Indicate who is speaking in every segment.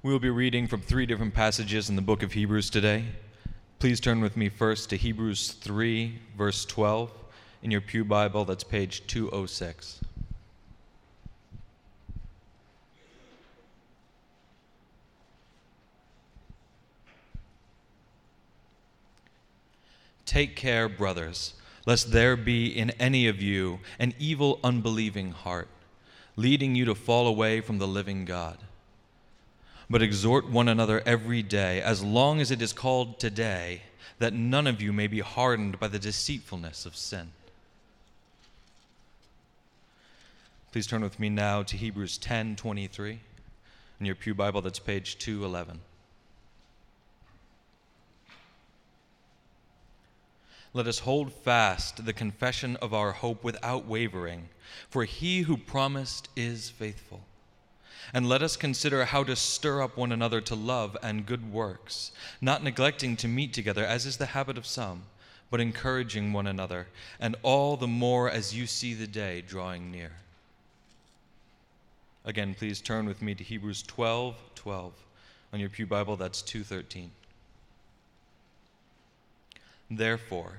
Speaker 1: We will be reading from three different passages in the book of Hebrews today. Please turn with me first to Hebrews 3, verse 12. In your Pew Bible, that's page 206. Take care, brothers, lest there be in any of you an evil, unbelieving heart, leading you to fall away from the living God. But exhort one another every day, as long as it is called today, that none of you may be hardened by the deceitfulness of sin. Please turn with me now to Hebrews 10:23 in your Pew Bible that's page 211. Let us hold fast the confession of our hope without wavering, for he who promised is faithful. And let us consider how to stir up one another to love and good works, not neglecting to meet together, as is the habit of some, but encouraging one another, and all the more as you see the day drawing near. Again, please turn with me to Hebrews 12 12. On your Pew Bible, that's 213. Therefore,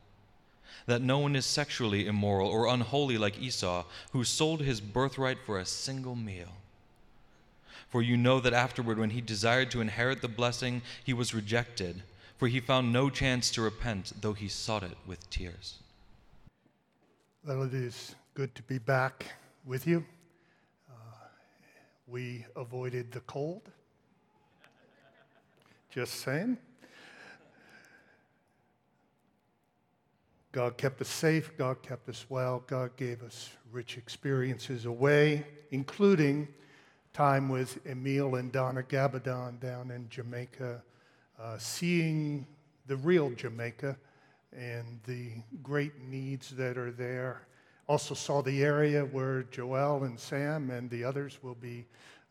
Speaker 1: that no one is sexually immoral or unholy like Esau, who sold his birthright for a single meal. For you know that afterward, when he desired to inherit the blessing, he was rejected, for he found no chance to repent, though he sought it with tears.
Speaker 2: Well, it is good to be back with you. Uh, we avoided the cold. Just saying. God kept us safe. God kept us well. God gave us rich experiences away, including time with Emil and Donna Gabadon down in Jamaica, uh, seeing the real Jamaica and the great needs that are there. Also saw the area where Joel and Sam and the others will be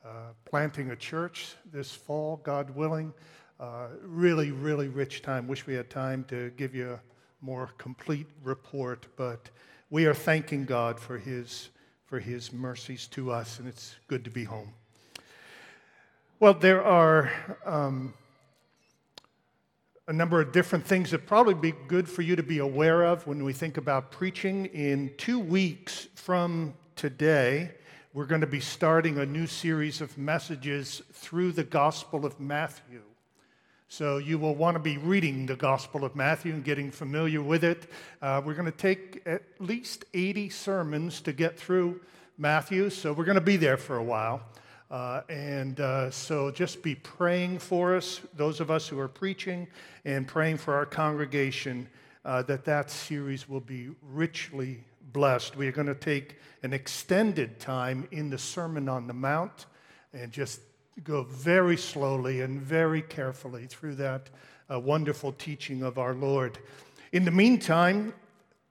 Speaker 2: uh, planting a church this fall, God willing. Uh, really, really rich time. Wish we had time to give you a more complete report, but we are thanking God for his, for his mercies to us, and it's good to be home. Well, there are um, a number of different things that probably be good for you to be aware of when we think about preaching. In two weeks from today, we're going to be starting a new series of messages through the Gospel of Matthew. So you will want to be reading the Gospel of Matthew and getting familiar with it. Uh, we're going to take at least 80 sermons to get through Matthew, so we're going to be there for a while. Uh, and uh, so just be praying for us, those of us who are preaching, and praying for our congregation uh, that that series will be richly blessed. We are going to take an extended time in the Sermon on the Mount and just go very slowly and very carefully through that uh, wonderful teaching of our Lord. In the meantime,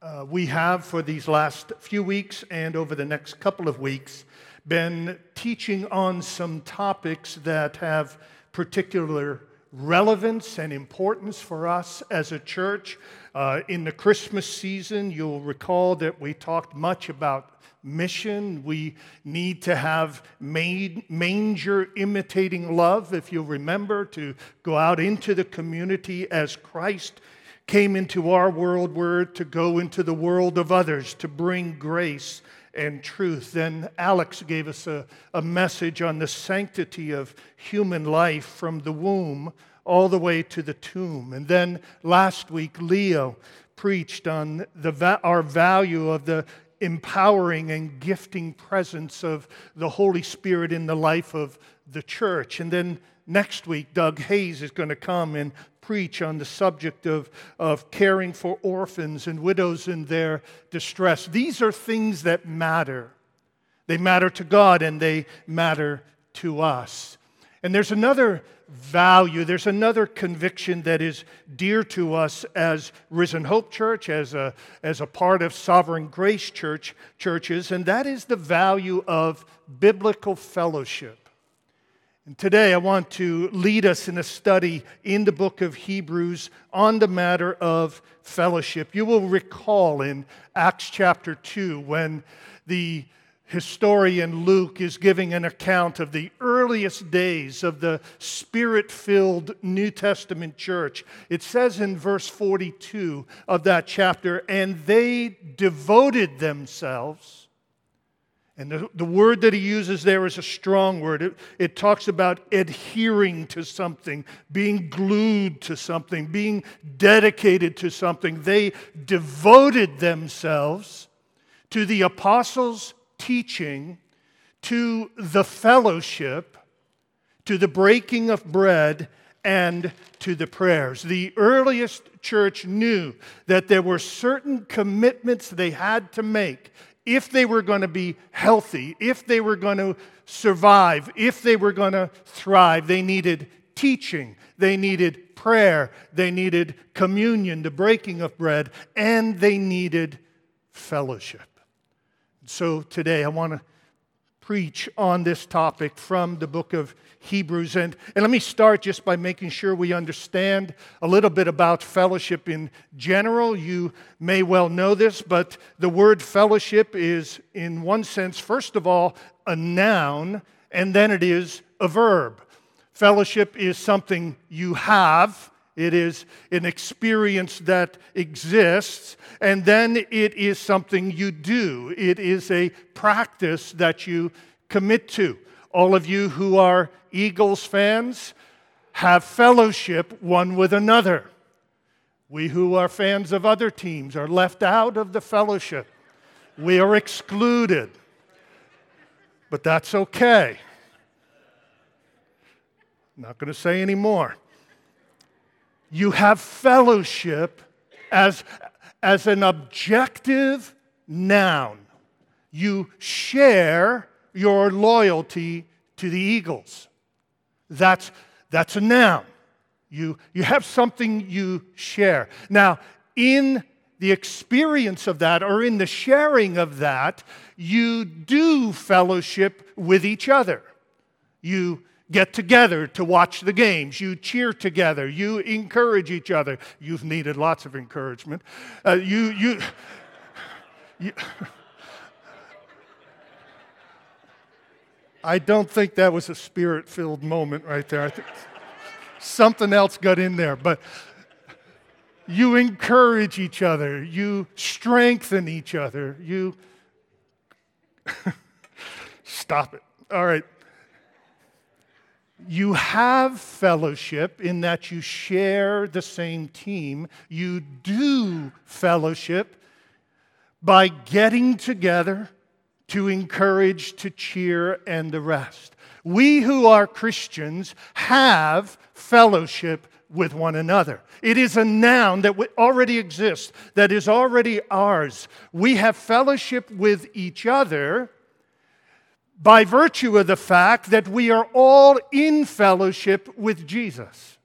Speaker 2: uh, we have for these last few weeks and over the next couple of weeks been teaching on some topics that have particular relevance and importance for us as a church. Uh, in the Christmas season, you'll recall that we talked much about mission. We need to have manger imitating love, if you'll remember, to go out into the community as Christ came into our world, we're to go into the world of others to bring grace and truth. Then Alex gave us a, a message on the sanctity of human life from the womb all the way to the tomb. And then last week, Leo preached on the, our value of the empowering and gifting presence of the Holy Spirit in the life of the church. And then next week, Doug Hayes is going to come and preach on the subject of, of caring for orphans and widows in their distress. These are things that matter. They matter to God and they matter to us. And there's another value, there's another conviction that is dear to us as Risen Hope Church, as a, as a part of Sovereign Grace Church churches, and that is the value of biblical fellowship. And today I want to lead us in a study in the book of Hebrews on the matter of fellowship. You will recall in Acts chapter 2 when the historian Luke is giving an account of the earliest days of the spirit filled New Testament church. It says in verse 42 of that chapter, and they devoted themselves. And the, the word that he uses there is a strong word. It, it talks about adhering to something, being glued to something, being dedicated to something. They devoted themselves to the apostles' teaching, to the fellowship, to the breaking of bread, and to the prayers. The earliest church knew that there were certain commitments they had to make if they were going to be healthy, if they were going to survive, if they were going to thrive. They needed teaching, they needed prayer, they needed communion, the breaking of bread, and they needed fellowship. So today I want to preach on this topic from the book of Hebrews. And, and let me start just by making sure we understand a little bit about fellowship in general. You may well know this, but the word fellowship is, in one sense, first of all, a noun, and then it is a verb. Fellowship is something you have, it is an experience that exists, and then it is something you do. It is a practice that you commit to. All of you who are Eagles fans have fellowship one with another. We who are fans of other teams are left out of the fellowship. We are excluded. But that's okay. I'm not going to say any more you have fellowship as, as an objective noun. You share your loyalty to the Eagles. That's, that's a noun. You, you have something you share. Now, in the experience of that or in the sharing of that, you do fellowship with each other. You get together to watch the games. You cheer together. You encourage each other. You've needed lots of encouragement. Uh, you, you, you I don't think that was a spirit filled moment right there. I think something else got in there. But you encourage each other, you strengthen each other, you. Stop it. All right you have fellowship in that you share the same team. You do fellowship by getting together to encourage, to cheer, and the rest. We who are Christians have fellowship with one another. It is a noun that already exists, that is already ours. We have fellowship with each other by virtue of the fact that we are all in fellowship with Jesus.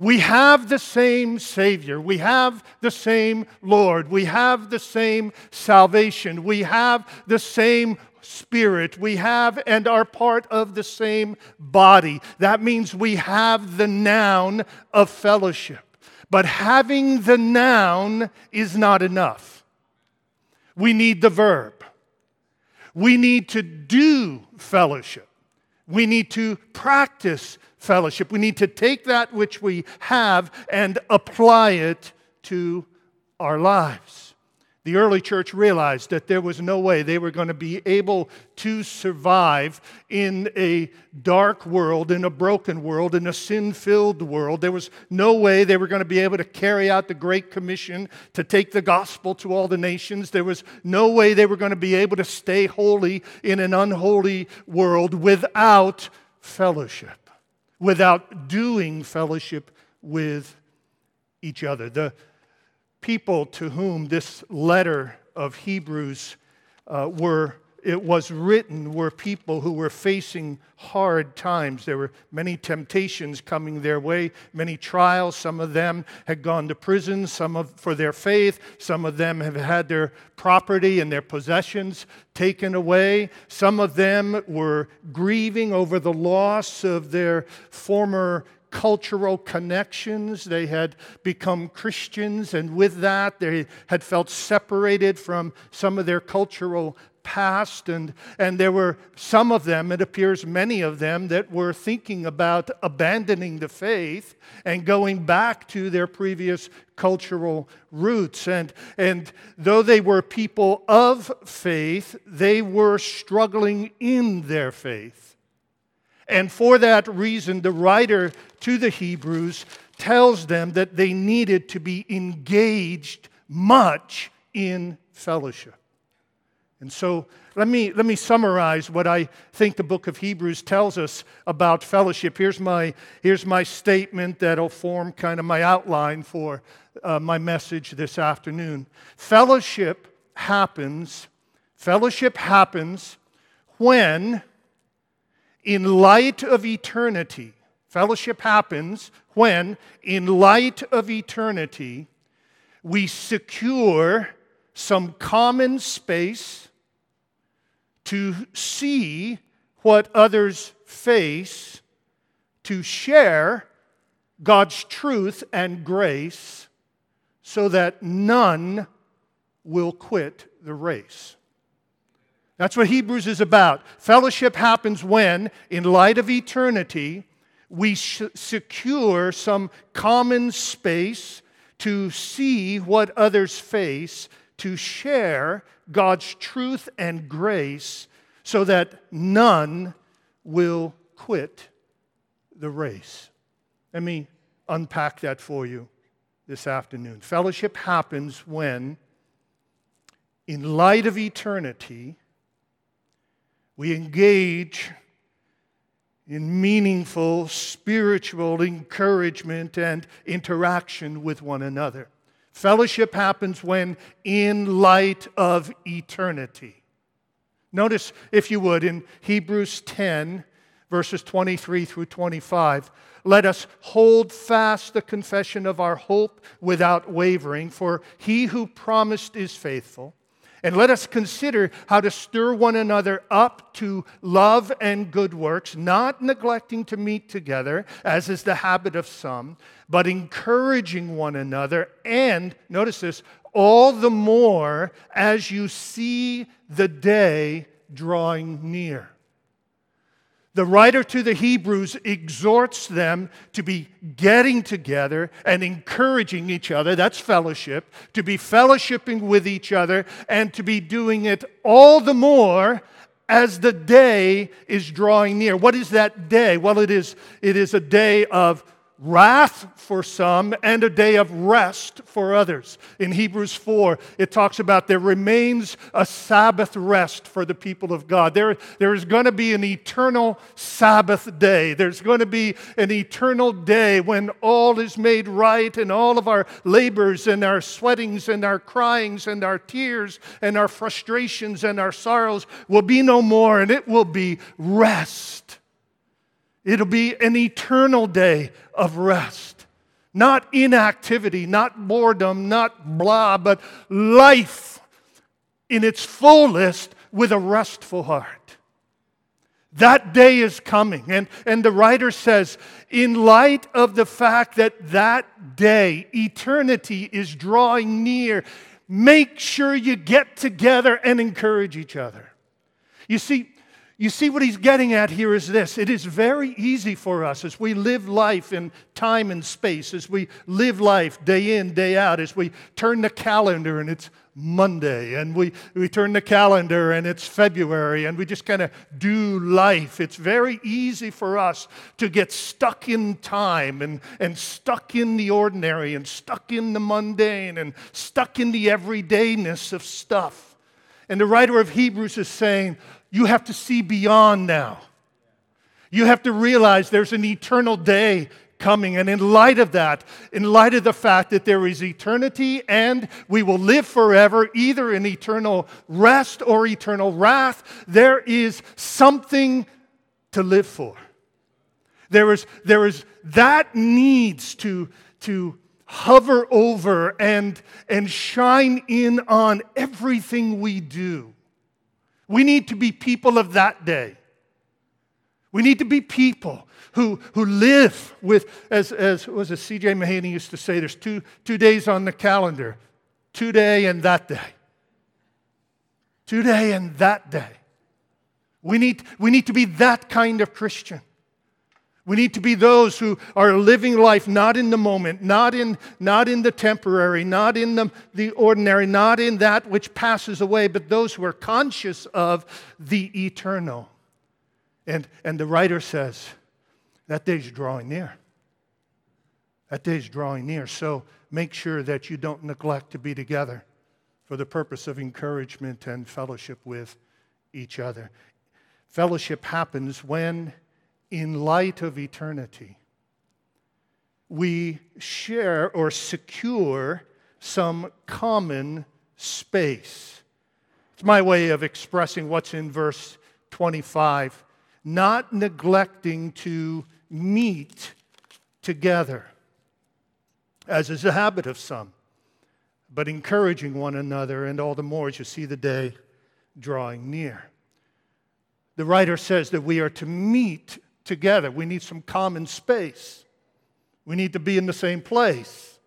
Speaker 2: We have the same Savior. We have the same Lord. We have the same salvation. We have the same Spirit. We have and are part of the same body. That means we have the noun of fellowship. But having the noun is not enough. We need the verb. We need to do fellowship. We need to practice fellowship. We need to take that which we have and apply it to our lives. The early church realized that there was no way they were going to be able to survive in a dark world, in a broken world, in a sin filled world. There was no way they were going to be able to carry out the Great Commission to take the gospel to all the nations. There was no way they were going to be able to stay holy in an unholy world without fellowship, without doing fellowship with each other. The people to whom this letter of Hebrews uh, were it was written were people who were facing hard times. There were many temptations coming their way, many trials. Some of them had gone to prison, some of, for their faith. Some of them have had their property and their possessions taken away. Some of them were grieving over the loss of their former cultural connections. They had become Christians, and with that, they had felt separated from some of their cultural past. And, and there were some of them, it appears many of them, that were thinking about abandoning the faith and going back to their previous cultural roots. And, and though they were people of faith, they were struggling in their faith. And for that reason, the writer to the Hebrews tells them that they needed to be engaged much in fellowship. And so let me, let me summarize what I think the book of Hebrews tells us about fellowship. Here's my, here's my statement that'll form kind of my outline for uh, my message this afternoon. Fellowship happens, fellowship happens when in light of eternity, fellowship happens when, in light of eternity, we secure some common space to see what others face, to share God's truth and grace, so that none will quit the race. That's what Hebrews is about. Fellowship happens when, in light of eternity, we secure some common space to see what others face, to share God's truth and grace, so that none will quit the race. Let me unpack that for you this afternoon. Fellowship happens when, in light of eternity, we engage in meaningful spiritual encouragement and interaction with one another. Fellowship happens when in light of eternity. Notice, if you would, in Hebrews 10, verses 23 through 25, let us hold fast the confession of our hope without wavering, for he who promised is faithful. And let us consider how to stir one another up to love and good works, not neglecting to meet together, as is the habit of some, but encouraging one another. And, notice this, all the more as you see the day drawing near. The writer to the Hebrews exhorts them to be getting together and encouraging each other. That's fellowship. To be fellowshipping with each other and to be doing it all the more as the day is drawing near. What is that day? Well, it is, it is a day of wrath for some and a day of rest for others. In Hebrews 4, it talks about there remains a Sabbath rest for the people of God. There, there is going to be an eternal Sabbath day. There's going to be an eternal day when all is made right and all of our labors and our sweatings and our cryings and our tears and our frustrations and our sorrows will be no more and it will be rest. It'll be an eternal day of rest. Not inactivity, not boredom, not blah, but life in its fullest with a restful heart. That day is coming. And, and the writer says, in light of the fact that that day, eternity, is drawing near, make sure you get together and encourage each other. You see, you see, what he's getting at here is this it is very easy for us as we live life in time and space, as we live life day in, day out, as we turn the calendar and it's Monday, and we, we turn the calendar and it's February, and we just kind of do life. It's very easy for us to get stuck in time and, and stuck in the ordinary and stuck in the mundane and stuck in the everydayness of stuff. And the writer of Hebrews is saying, you have to see beyond now. You have to realize there's an eternal day coming. And in light of that, in light of the fact that there is eternity and we will live forever, either in eternal rest or eternal wrath, there is something to live for. There is, there is that needs to, to hover over and, and shine in on everything we do. We need to be people of that day. We need to be people who, who live with, as, as was it C.J. Mahaney used to say, there's two, two days on the calendar today and that day. Today and that day. We need, we need to be that kind of Christian. We need to be those who are living life not in the moment, not in, not in the temporary, not in the, the ordinary, not in that which passes away, but those who are conscious of the eternal. And, and the writer says, that day is drawing near. That day is drawing near. So make sure that you don't neglect to be together for the purpose of encouragement and fellowship with each other. Fellowship happens when in light of eternity, we share or secure some common space. It's my way of expressing what's in verse 25 not neglecting to meet together, as is a habit of some, but encouraging one another, and all the more as you see the day drawing near. The writer says that we are to meet together. We need some common space. We need to be in the same place.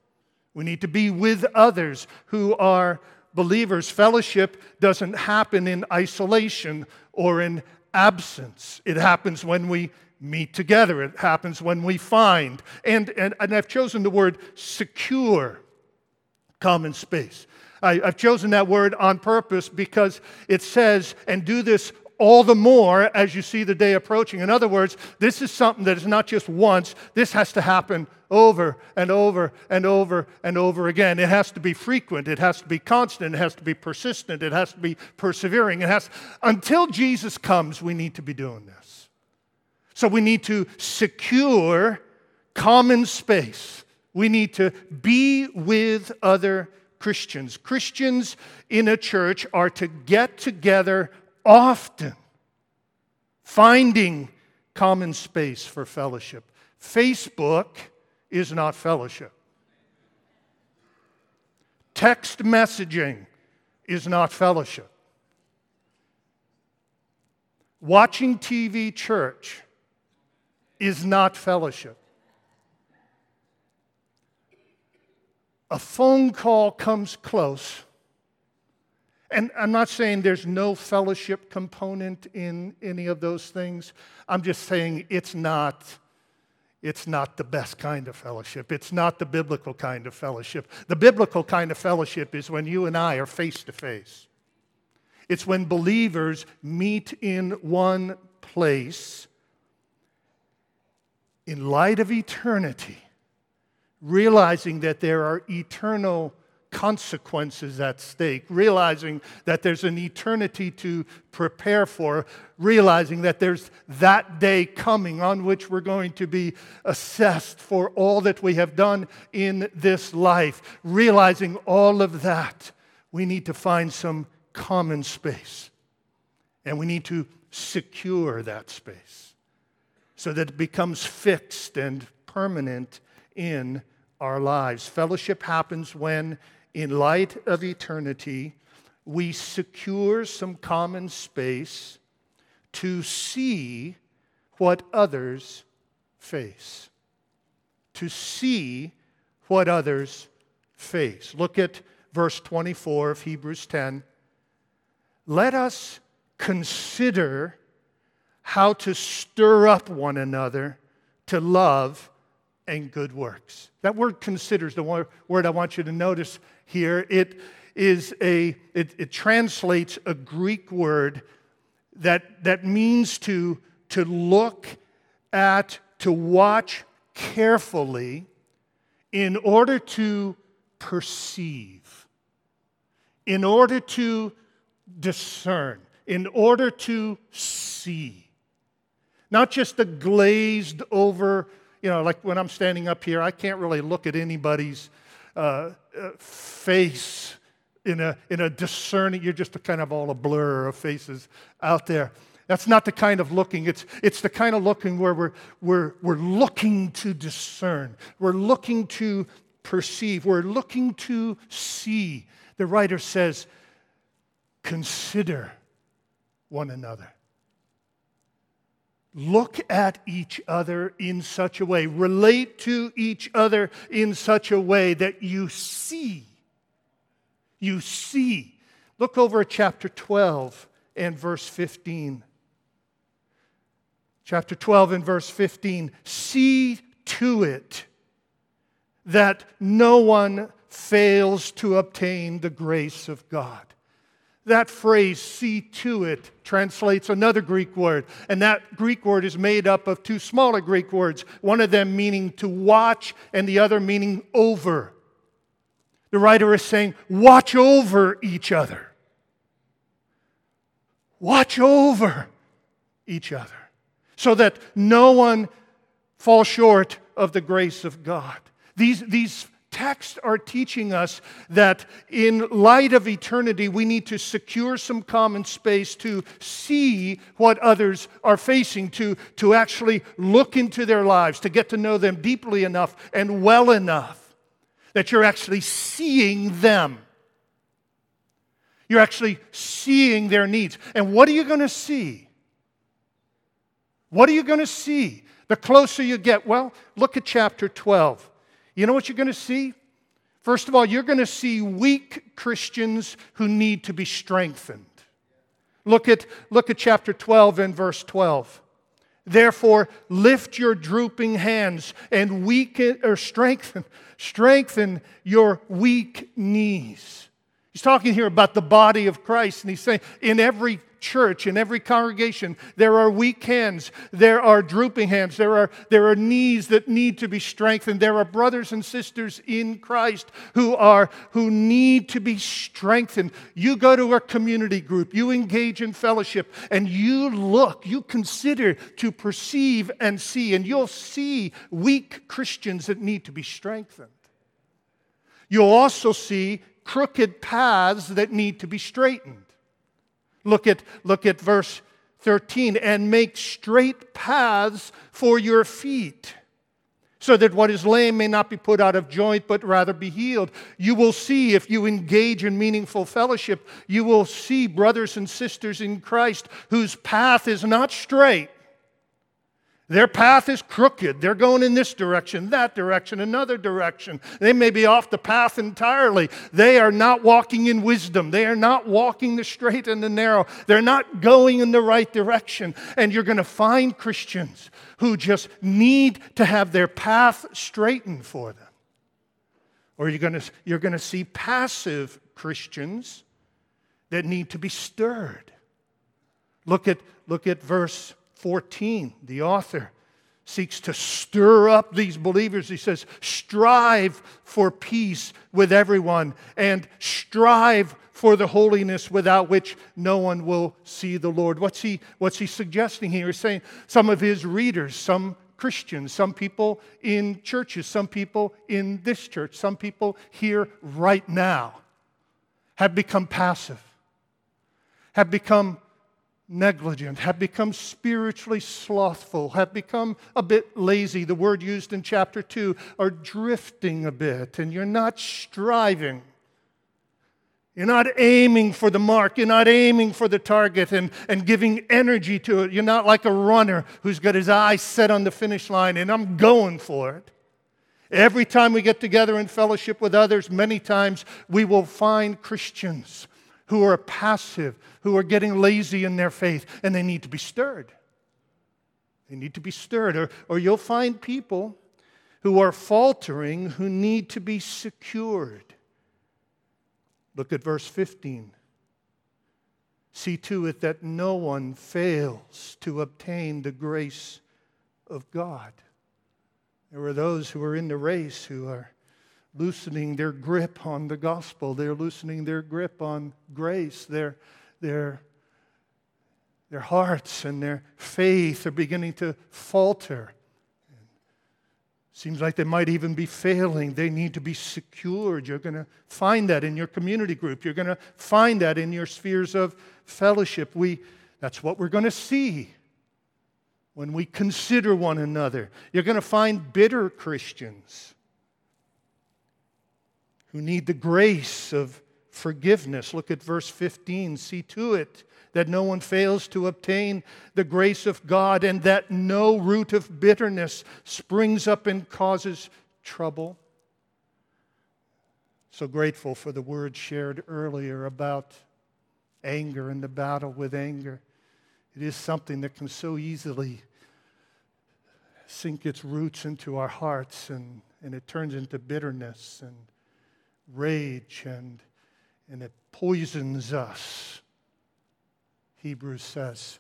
Speaker 2: We need to be with others who are believers. Fellowship doesn't happen in isolation or in absence, it happens when we meet together, it happens when we find. And, and, and I've chosen the word secure common space. I, I've chosen that word on purpose because it says, and do this all the more as you see the day approaching. In other words, this is something that is not just once, this has to happen over and over and over and over again. It has to be frequent, it has to be constant, it has to be persistent, it has to be persevering. It has until Jesus comes, we need to be doing this. So we need to secure common space. We need to be with other Christians. Christians in a church are to get together often finding common space for fellowship. Facebook is not fellowship. Text messaging is not fellowship. Watching TV church is not fellowship. A phone call comes close and I'm not saying there's no fellowship component in any of those things. I'm just saying it's not, it's not the best kind of fellowship. It's not the biblical kind of fellowship. The biblical kind of fellowship is when you and I are face to face. It's when believers meet in one place in light of eternity, realizing that there are eternal consequences at stake, realizing that there's an eternity to prepare for, realizing that there's that day coming on which we're going to be assessed for all that we have done in this life. Realizing all of that, we need to find some common space. And we need to secure that space so that it becomes fixed and permanent in our lives. Fellowship happens when in light of eternity, we secure some common space to see what others face. To see what others face. Look at verse 24 of Hebrews 10. Let us consider how to stir up one another to love and good works. That word considers the word I want you to notice here. It is a, it, it translates a Greek word that, that means to, to look at, to watch carefully in order to perceive, in order to discern, in order to see. Not just a glazed over you know, like when I'm standing up here, I can't really look at anybody's uh, uh, face in a, in a discerning, you're just kind of all a blur of faces out there. That's not the kind of looking. It's, it's the kind of looking where we're, we're, we're looking to discern. We're looking to perceive. We're looking to see. The writer says, consider one another. Look at each other in such a way, relate to each other in such a way that you see you see. Look over at chapter 12 and verse 15. Chapter 12 and verse 15. See to it that no one fails to obtain the grace of God. That phrase, see to it, translates another Greek word. And that Greek word is made up of two smaller Greek words, one of them meaning to watch and the other meaning over. The writer is saying, watch over each other. Watch over each other so that no one falls short of the grace of God. These, these texts are teaching us that in light of eternity, we need to secure some common space to see what others are facing, to, to actually look into their lives, to get to know them deeply enough and well enough that you're actually seeing them. You're actually seeing their needs. And what are you going to see? What are you going to see the closer you get? Well, look at chapter 12. You know what you're going to see? First of all, you're going to see weak Christians who need to be strengthened. Look at, look at chapter 12 and verse 12. Therefore, lift your drooping hands and weaken or strengthen, strengthen your weak knees. He's talking here about the body of Christ, and he's saying, in every church, in every congregation, there are weak hands, there are drooping hands, there are, there are knees that need to be strengthened. There are brothers and sisters in Christ who are who need to be strengthened. You go to a community group, you engage in fellowship, and you look, you consider to perceive and see, and you'll see weak Christians that need to be strengthened. You'll also see crooked paths that need to be straightened. Look at, look at verse 13 and make straight paths for your feet so that what is lame may not be put out of joint, but rather be healed. You will see, if you engage in meaningful fellowship, you will see brothers and sisters in Christ whose path is not straight. Their path is crooked. They're going in this direction, that direction, another direction. They may be off the path entirely. They are not walking in wisdom. They are not walking the straight and the narrow. They're not going in the right direction. And you're going to find Christians who just need to have their path straightened for them. Or you're going to, you're going to see passive Christians that need to be stirred. Look at, look at verse 14, the author seeks to stir up these believers. He says, Strive for peace with everyone and strive for the holiness without which no one will see the Lord. What's he, what's he suggesting here? He's saying some of his readers, some Christians, some people in churches, some people in this church, some people here right now have become passive, have become negligent, have become spiritually slothful, have become a bit lazy, the word used in chapter 2, are drifting a bit, and you're not striving. You're not aiming for the mark. You're not aiming for the target and, and giving energy to it. You're not like a runner who's got his eyes set on the finish line and I'm going for it. Every time we get together in fellowship with others, many times we will find Christians who are passive, who are getting lazy in their faith, and they need to be stirred. They need to be stirred. Or, or you'll find people who are faltering who need to be secured. Look at verse 15. See to it that no one fails to obtain the grace of God. There are those who are in the race who are loosening their grip on the gospel. They're loosening their grip on grace. Their, their, their hearts and their faith are beginning to falter. Seems like they might even be failing. They need to be secured. You're going to find that in your community group. You're going to find that in your spheres of fellowship. We, that's what we're going to see when we consider one another. You're going to find bitter Christians who need the grace of forgiveness. Look at verse 15. See to it that no one fails to obtain the grace of God, and that no root of bitterness springs up and causes trouble. So grateful for the word shared earlier about anger and the battle with anger. It is something that can so easily sink its roots into our hearts and, and it turns into bitterness and rage and, and it poisons us. Hebrews says.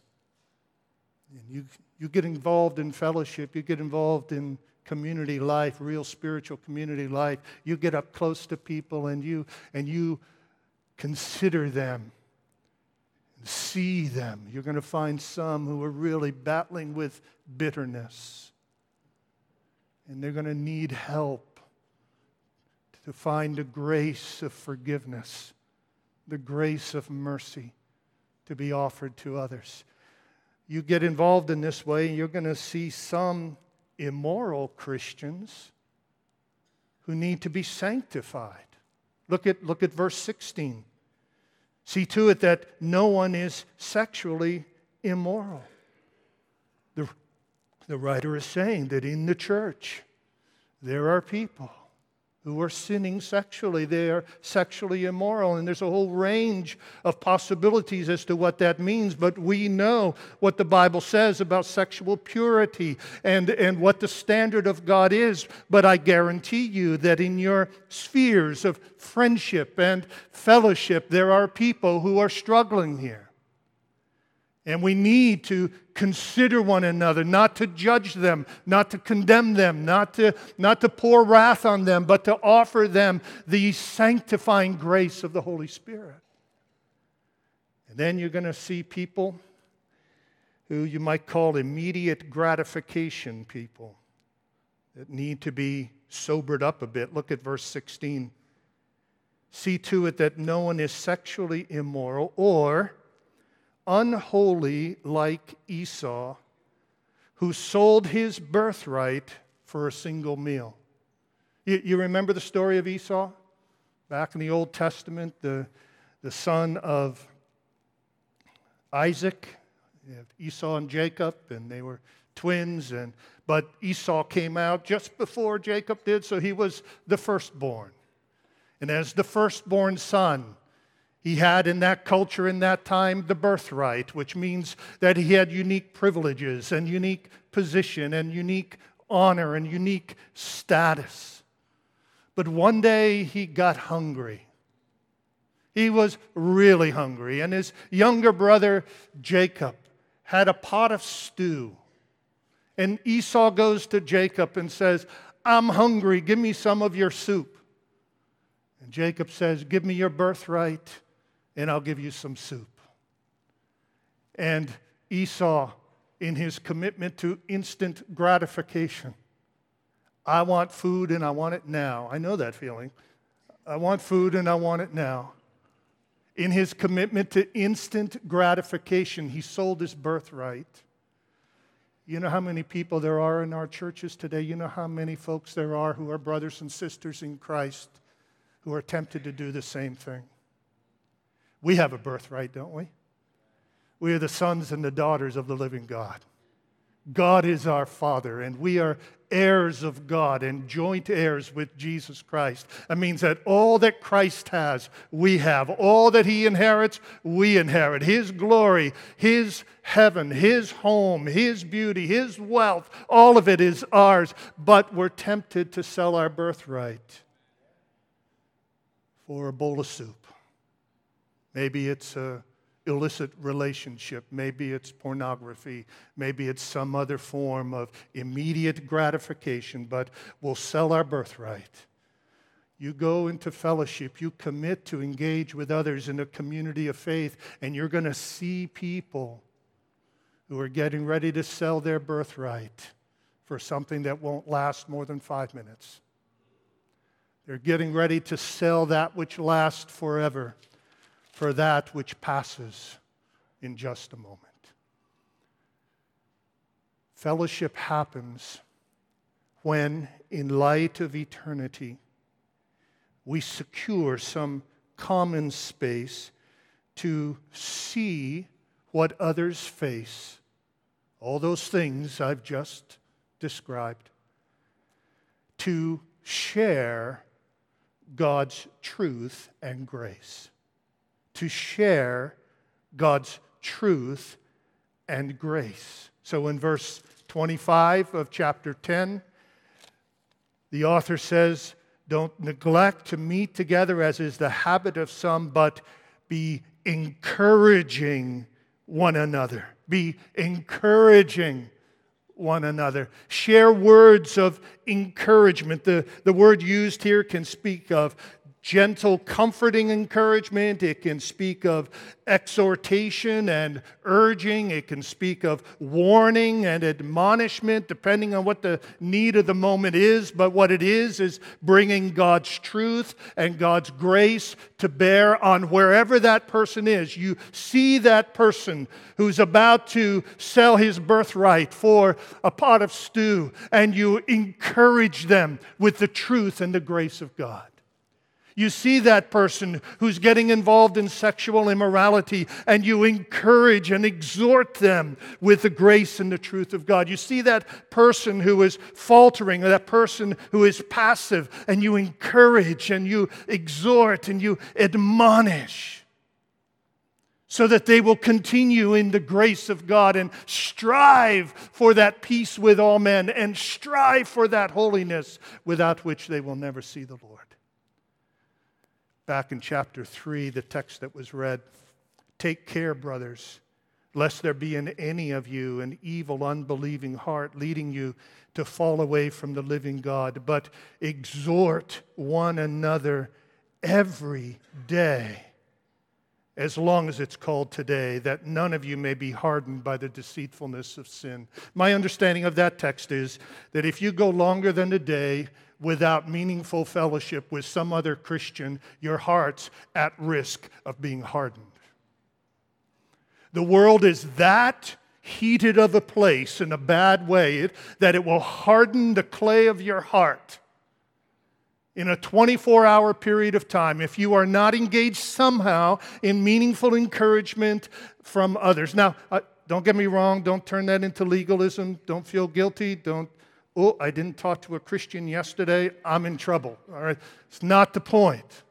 Speaker 2: And you, you get involved in fellowship, you get involved in community life, real spiritual community life. You get up close to people and you, and you consider them, see them. You're going to find some who are really battling with bitterness. And they're going to need help to find the grace of forgiveness, the grace of mercy to be offered to others. You get involved in this way, and you're going to see some immoral Christians who need to be sanctified. Look at, look at verse 16. See to it that no one is sexually immoral. The, the writer is saying that in the church, there are people who are sinning sexually. They are sexually immoral. And there's a whole range of possibilities as to what that means. But we know what the Bible says about sexual purity and, and what the standard of God is. But I guarantee you that in your spheres of friendship and fellowship, there are people who are struggling here. And we need to consider one another, not to judge them, not to condemn them, not to, not to pour wrath on them, but to offer them the sanctifying grace of the Holy Spirit. And then you're going to see people who you might call immediate gratification people that need to be sobered up a bit. Look at verse 16. See to it that no one is sexually immoral or unholy like Esau, who sold his birthright for a single meal. You, you, remember the story of Esau? Back in the Old Testament, the, the son of Isaac, Esau and Jacob, and they were twins, and, but Esau came out just before Jacob did, so he was the firstborn. And as the firstborn son, he had in that culture, in that time, the birthright, which means that he had unique privileges and unique position and unique honor and unique status. But one day he got hungry. He was really hungry, and his younger brother Jacob had a pot of stew. And Esau goes to Jacob and says, I'm hungry, give me some of your soup. And Jacob says, Give me your birthright and I'll give you some soup. And Esau, in his commitment to instant gratification, I want food and I want it now. I know that feeling. I want food and I want it now. In his commitment to instant gratification, he sold his birthright. You know how many people there are in our churches today? You know how many folks there are who are brothers and sisters in Christ who are tempted to do the same thing? We have a birthright, don't we? We are the sons and the daughters of the living God. God is our Father, and we are heirs of God and joint heirs with Jesus Christ. That means that all that Christ has, we have. All that He inherits, we inherit. His glory, His heaven, His home, His beauty, His wealth, all of it is ours. But we're tempted to sell our birthright for a bowl of soup. Maybe it's a illicit relationship. Maybe it's pornography. Maybe it's some other form of immediate gratification, but we'll sell our birthright. You go into fellowship, you commit to engage with others in a community of faith, and you're going to see people who are getting ready to sell their birthright for something that won't last more than five minutes. They're getting ready to sell that which lasts forever for that which passes in just a moment. Fellowship happens when, in light of eternity, we secure some common space to see what others face, all those things I've just described, to share God's truth and grace, to share God's truth and grace. So in verse 25 of chapter 10, the author says, Don't neglect to meet together as is the habit of some, but be encouraging one another. Be encouraging one another. Share words of encouragement. The, the word used here can speak of gentle, comforting encouragement. It can speak of exhortation and urging. It can speak of warning and admonishment, depending on what the need of the moment is. But what it is, is bringing God's truth and God's grace to bear on wherever that person is. You see that person who's about to sell his birthright for a pot of stew, and you encourage them with the truth and the grace of God. You see that person who's getting involved in sexual immorality and you encourage and exhort them with the grace and the truth of God. You see that person who is faltering, that person who is passive, and you encourage and you exhort and you admonish so that they will continue in the grace of God and strive for that peace with all men and strive for that holiness without which they will never see the Lord back in chapter 3, the text that was read. Take care, brothers, lest there be in any of you an evil, unbelieving heart leading you to fall away from the living God, but exhort one another every day, as long as it's called today, that none of you may be hardened by the deceitfulness of sin. My understanding of that text is that if you go longer than a day, without meaningful fellowship with some other Christian, your heart's at risk of being hardened. The world is that heated of a place in a bad way that it will harden the clay of your heart in a 24 hour period of time if you are not engaged somehow in meaningful encouragement from others. Now, uh, don't get me wrong, don't turn that into legalism. Don't feel guilty. Don't oh, I didn't talk to a Christian yesterday, I'm in trouble. All right? It's not the point.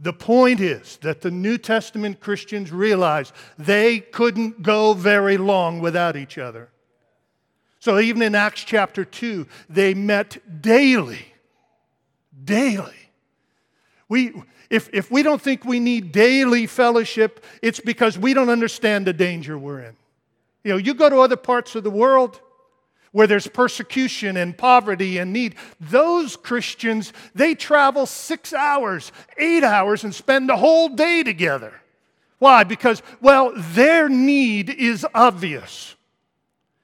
Speaker 2: The point is that the New Testament Christians realized they couldn't go very long without each other. So even in Acts chapter 2, they met daily. Daily. We, if, if we don't think we need daily fellowship, it's because we don't understand the danger we're in. You know, you go to other parts of the world, where there's persecution and poverty and need. Those Christians, they travel six hours, eight hours, and spend the whole day together. Why? Because, well, their need is obvious.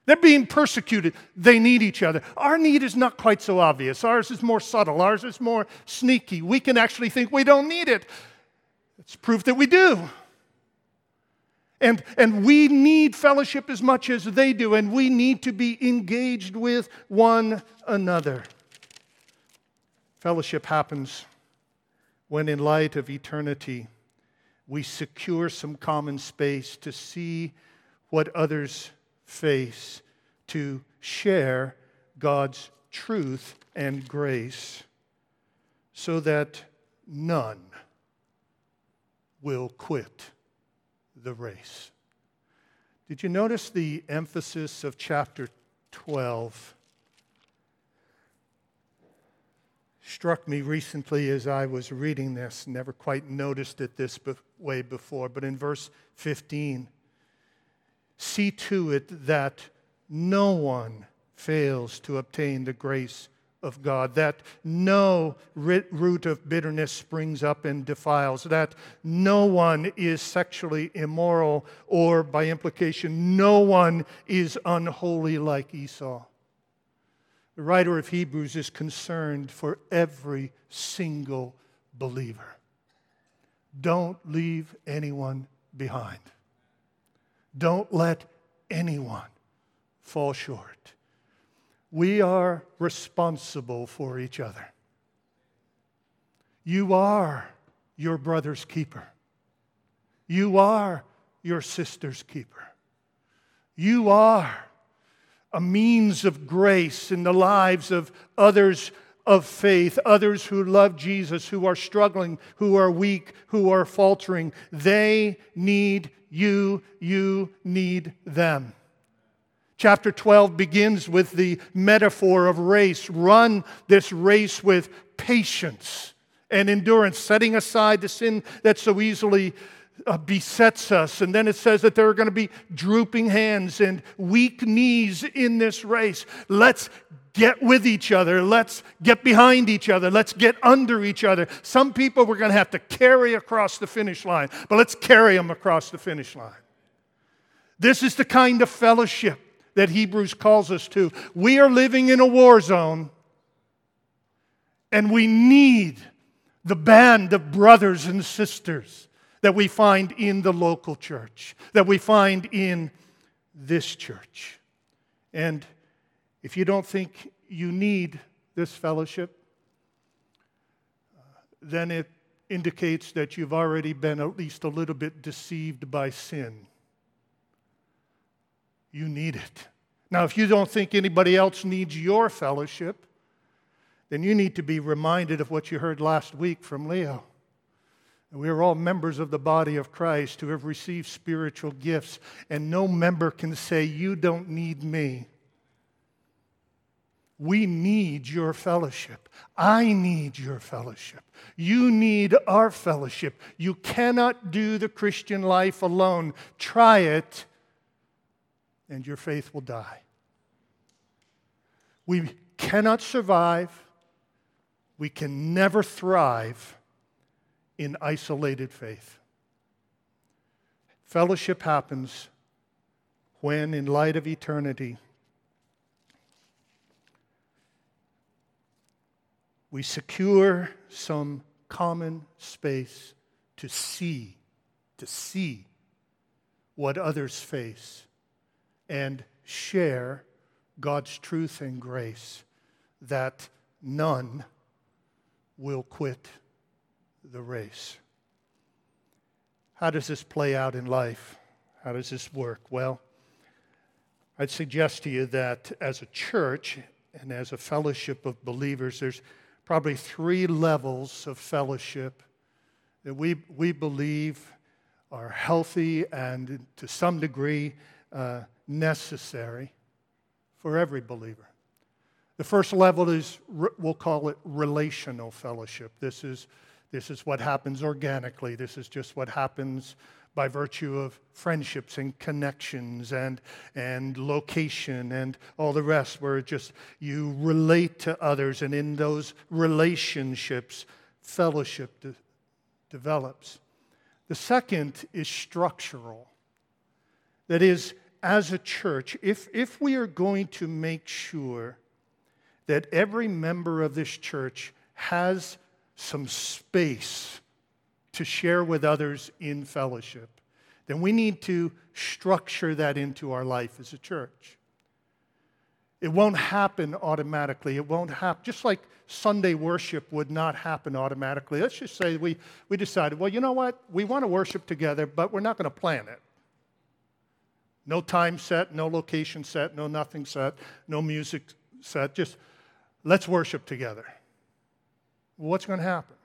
Speaker 2: They're being persecuted. They need each other. Our need is not quite so obvious. Ours is more subtle. Ours is more sneaky. We can actually think we don't need it. It's proof that we do. And, and we need fellowship as much as they do, and we need to be engaged with one another. Fellowship happens when, in light of eternity, we secure some common space to see what others face, to share God's truth and grace, so that none will quit the race. Did you notice the emphasis of chapter 12? Struck me recently as I was reading this, never quite noticed it this way before, but in verse 15, see to it that no one fails to obtain the grace of God, that no root of bitterness springs up and defiles, that no one is sexually immoral, or by implication, no one is unholy like Esau. The writer of Hebrews is concerned for every single believer. Don't leave anyone behind. Don't let anyone fall short. We are responsible for each other. You are your brother's keeper. You are your sister's keeper. You are a means of grace in the lives of others of faith, others who love Jesus, who are struggling, who are weak, who are faltering. They need you, you need them. Chapter 12 begins with the metaphor of race. Run this race with patience and endurance, setting aside the sin that so easily uh, besets us. And then it says that there are going to be drooping hands and weak knees in this race. Let's get with each other. Let's get behind each other. Let's get under each other. Some people we're going to have to carry across the finish line, but let's carry them across the finish line. This is the kind of fellowship that Hebrews calls us to. We are living in a war zone, and we need the band of brothers and sisters that we find in the local church, that we find in this church. And if you don't think you need this fellowship, uh, then it indicates that you've already been at least a little bit deceived by sin. You need it. Now, if you don't think anybody else needs your fellowship, then you need to be reminded of what you heard last week from Leo. We are all members of the body of Christ who have received spiritual gifts, and no member can say, You don't need me. We need your fellowship. I need your fellowship. You need our fellowship. You cannot do the Christian life alone. Try it, and your faith will die. We cannot survive, we can never thrive in isolated faith. Fellowship happens when, in light of eternity, we secure some common space to see, to see what others face and share God's truth and grace that none will quit the race. How does this play out in life? How does this work? Well, I'd suggest to you that as a church and as a fellowship of believers, there's probably three levels of fellowship that we, we believe are healthy and to some degree uh, necessary for every believer. The first level is, we'll call it relational fellowship. This is, this is what happens organically. This is just what happens by virtue of friendships and connections and, and location and all the rest, where just you relate to others, and in those relationships, fellowship de- develops. The second is structural. That is, as a church, if, if we are going to make sure that every member of this church has some space to share with others in fellowship, then we need to structure that into our life as a church. It won't happen automatically. It won't happen, just like Sunday worship would not happen automatically. Let's just say we, we decided, well, you know what? We want to worship together, but we're not going to plan it. No time set, no location set, no nothing set, no music set. Just let's worship together. What's going to happen?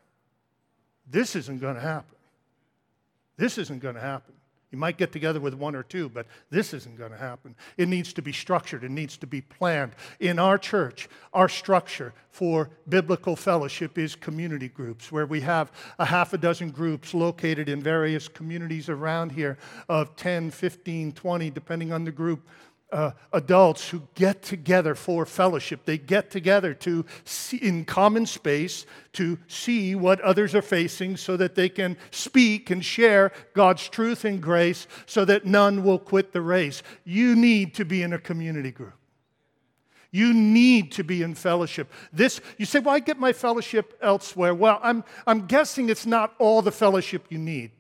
Speaker 2: This isn't going to happen. This isn't going to happen. You might get together with one or two, but this isn't going to happen. It needs to be structured, it needs to be planned. In our church, our structure for biblical fellowship is community groups, where we have a half a dozen groups located in various communities around here of 10, 15, 20, depending on the group uh, adults who get together for fellowship. They get together to see, in common space to see what others are facing so that they can speak and share God's truth and grace so that none will quit the race. You need to be in a community group. You need to be in fellowship. This, you say, well, I get my fellowship elsewhere. Well, I'm, I'm guessing it's not all the fellowship you need.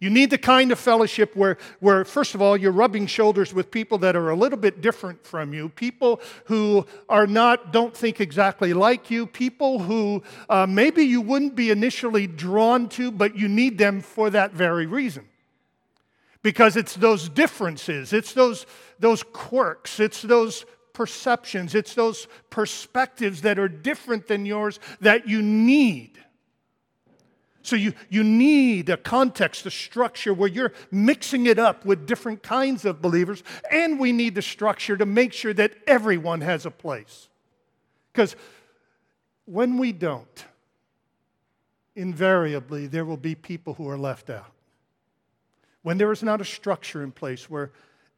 Speaker 2: You need the kind of fellowship where, where, first of all, you're rubbing shoulders with people that are a little bit different from you, people who are not, don't think exactly like you, people who uh, maybe you wouldn't be initially drawn to, but you need them for that very reason. Because it's those differences, it's those, those quirks, it's those perceptions, it's those perspectives that are different than yours that you need so you, you need a context, a structure where you're mixing it up with different kinds of believers, and we need the structure to make sure that everyone has a place. Because when we don't, invariably there will be people who are left out. When there is not a structure in place where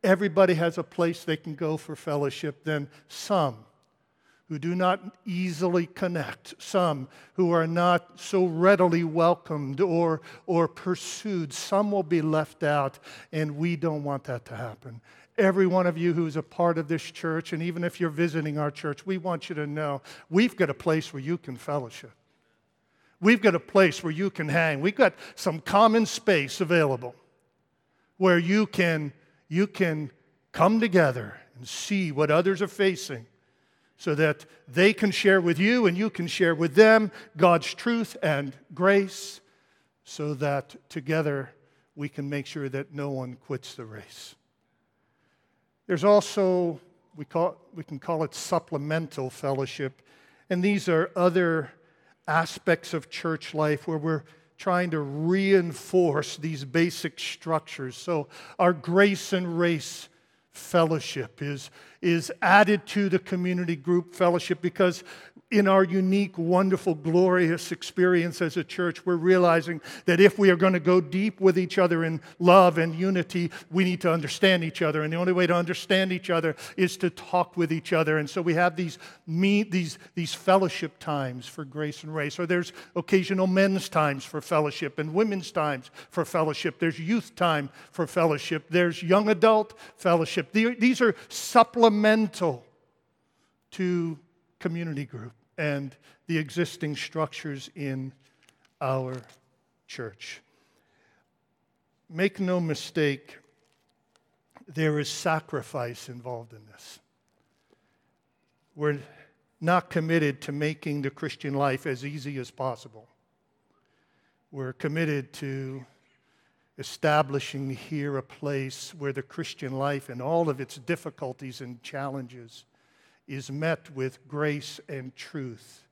Speaker 2: everybody has a place they can go for fellowship, then some who do not easily connect, some who are not so readily welcomed or, or pursued. Some will be left out, and we don't want that to happen. Every one of you who's a part of this church, and even if you're visiting our church, we want you to know we've got a place where you can fellowship. We've got a place where you can hang. We've got some common space available where you can, you can come together and see what others are facing so that they can share with you and you can share with them God's truth and grace, so that together we can make sure that no one quits the race. There's also, we, call, we can call it supplemental fellowship, and these are other aspects of church life where we're trying to reinforce these basic structures. So, our grace and race fellowship is, is added to the community group fellowship because in our unique, wonderful, glorious experience as a church, we're realizing that if we are going to go deep with each other in love and unity, we need to understand each other. And the only way to understand each other is to talk with each other. And so we have these, meet, these, these fellowship times for grace and race, or there's occasional men's times for fellowship and women's times for fellowship. There's youth time for fellowship. There's young adult fellowship. These are supplemental to community group and the existing structures in our church. Make no mistake, there is sacrifice involved in this. We're not committed to making the Christian life as easy as possible. We're committed to establishing here a place where the Christian life and all of its difficulties and challenges is met with grace and truth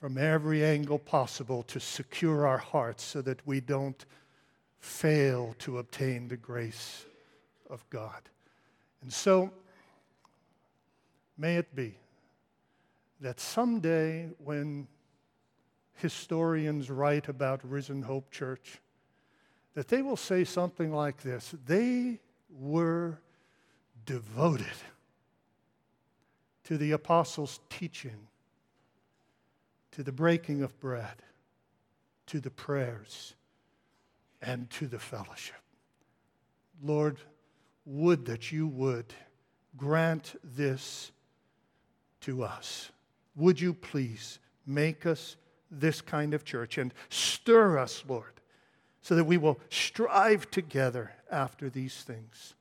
Speaker 2: from every angle possible to secure our hearts so that we don't fail to obtain the grace of God. And so, may it be that someday when historians write about Risen Hope Church, that they will say something like this They were devoted to the apostles' teaching, to the breaking of bread, to the prayers, and to the fellowship. Lord, would that you would grant this to us. Would you please make us this kind of church and stir us, Lord, so that we will strive together after these things.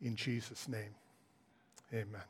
Speaker 2: In Jesus' name. Amen.